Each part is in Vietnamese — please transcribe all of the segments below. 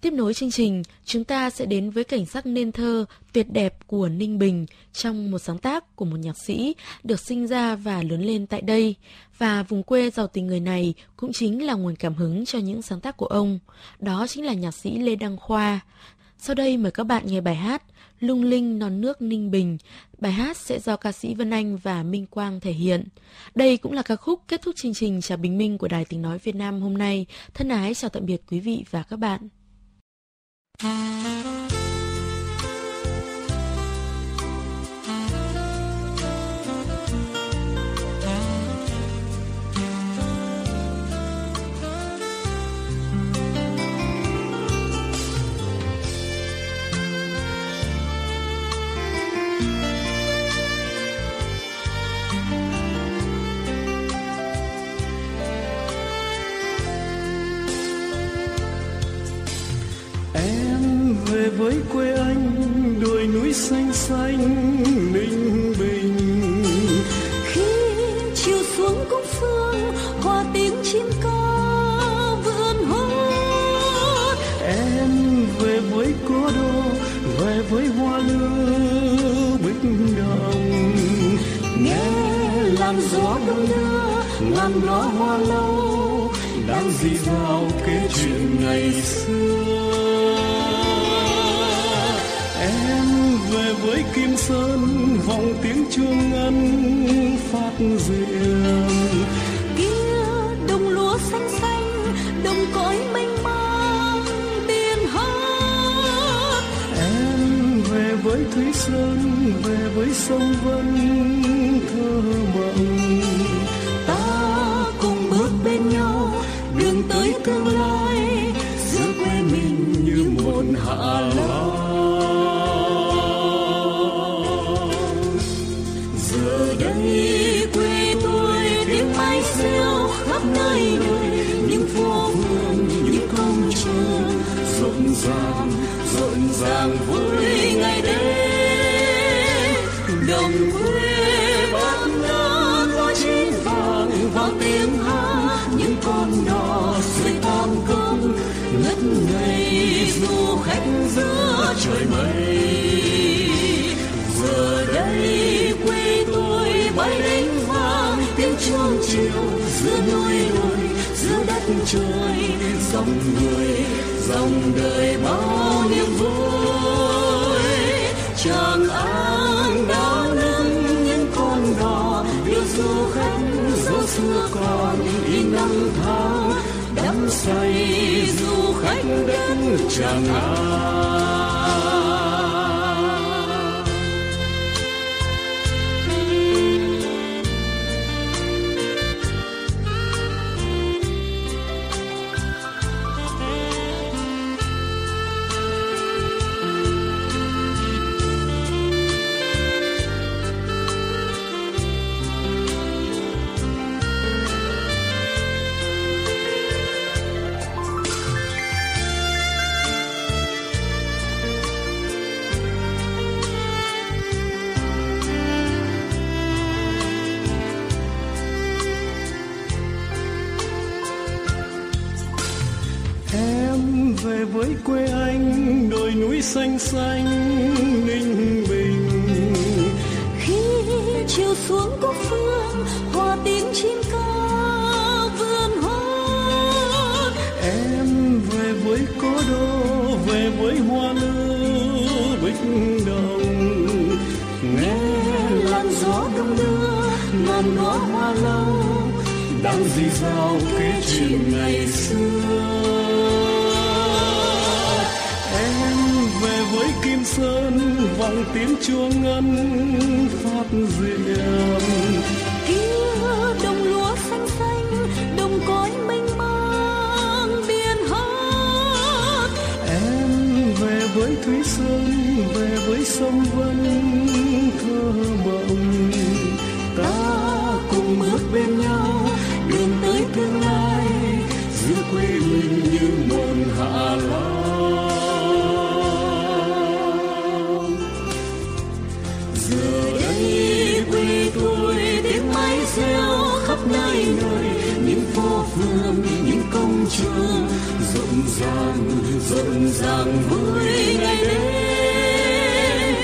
Tiếp nối chương trình, chúng ta sẽ đến với cảnh sắc nên thơ tuyệt đẹp của Ninh Bình trong một sáng tác của một nhạc sĩ được sinh ra và lớn lên tại đây. Và vùng quê giàu tình người này cũng chính là nguồn cảm hứng cho những sáng tác của ông. Đó chính là nhạc sĩ Lê Đăng Khoa. Sau đây mời các bạn nghe bài hát Lung linh non nước Ninh Bình. Bài hát sẽ do ca sĩ Vân Anh và Minh Quang thể hiện. Đây cũng là ca khúc kết thúc chương trình Chào Bình Minh của Đài Tiếng Nói Việt Nam hôm nay. Thân ái chào tạm biệt quý vị và các bạn. Música Em về với quê anh đồi núi xanh xanh mình gió đông đưa ngàn đó hoa lâu đang dì dào kể chuyện ngày xưa em về với kim sơn vòng tiếng chuông ngân phát diệm kia đồng lúa xanh xanh đồng cõi mênh với thúy sơn, về với sông vân, thơ mộng. Ta cùng bước bên nhau, đường tới tương lai, giữa quê mình như một hạ long ràng rộn ràng vui ngày đêm đồng quê bát ngát có chín vàng và tiếng hát những con đò xuôi tam công ngất ngây du khách giữa trời mây giờ đây quê tôi bay đánh vang tiếng chuông chiều giữa núi đồi trôi trời dòng người, dòng đời bao niềm vui. Chẳng an đau nâng những con đò đưa du khách dấu xưa còn đi năm tháng đắm say du khách đất chẳng an. Núi xanh xanh ninh bình. Khi chiều xuống có phương hòa tiếng chim ca vươn hót em về với cố đô về với hoa lư bích đồng. Nghe làn gió đông đưa ngàn đóa hoa lâu đang dì dào kể chuyện ngày xưa vọng tiếng chuông ngân phát diệm rộn ràng rộn ràng vui ngày đêm.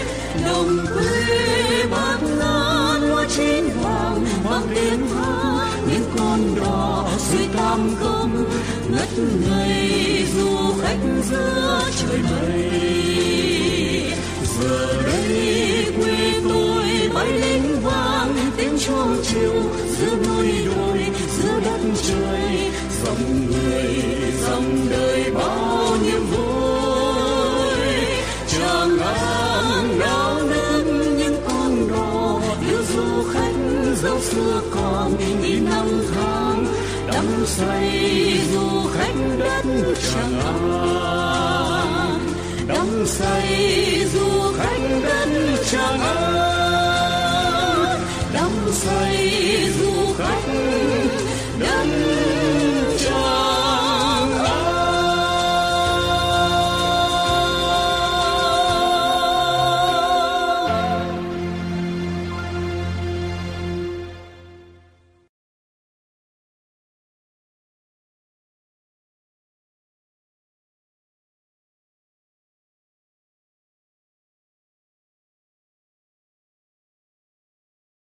Đồng quê bát ngát hoa chín vàng vang tiếng hát những con đò xuôi tam công ngất ngây du khách giữa trời mây. Giờ đây quê tôi bay lính vang tiếng chuông chiều giữa núi đồi, giữa đất trời. Dòng người, dòng đời nghìn năm tháng, đắm say du khách đất chẳng an đắm say du khách đất chẳng an đắm say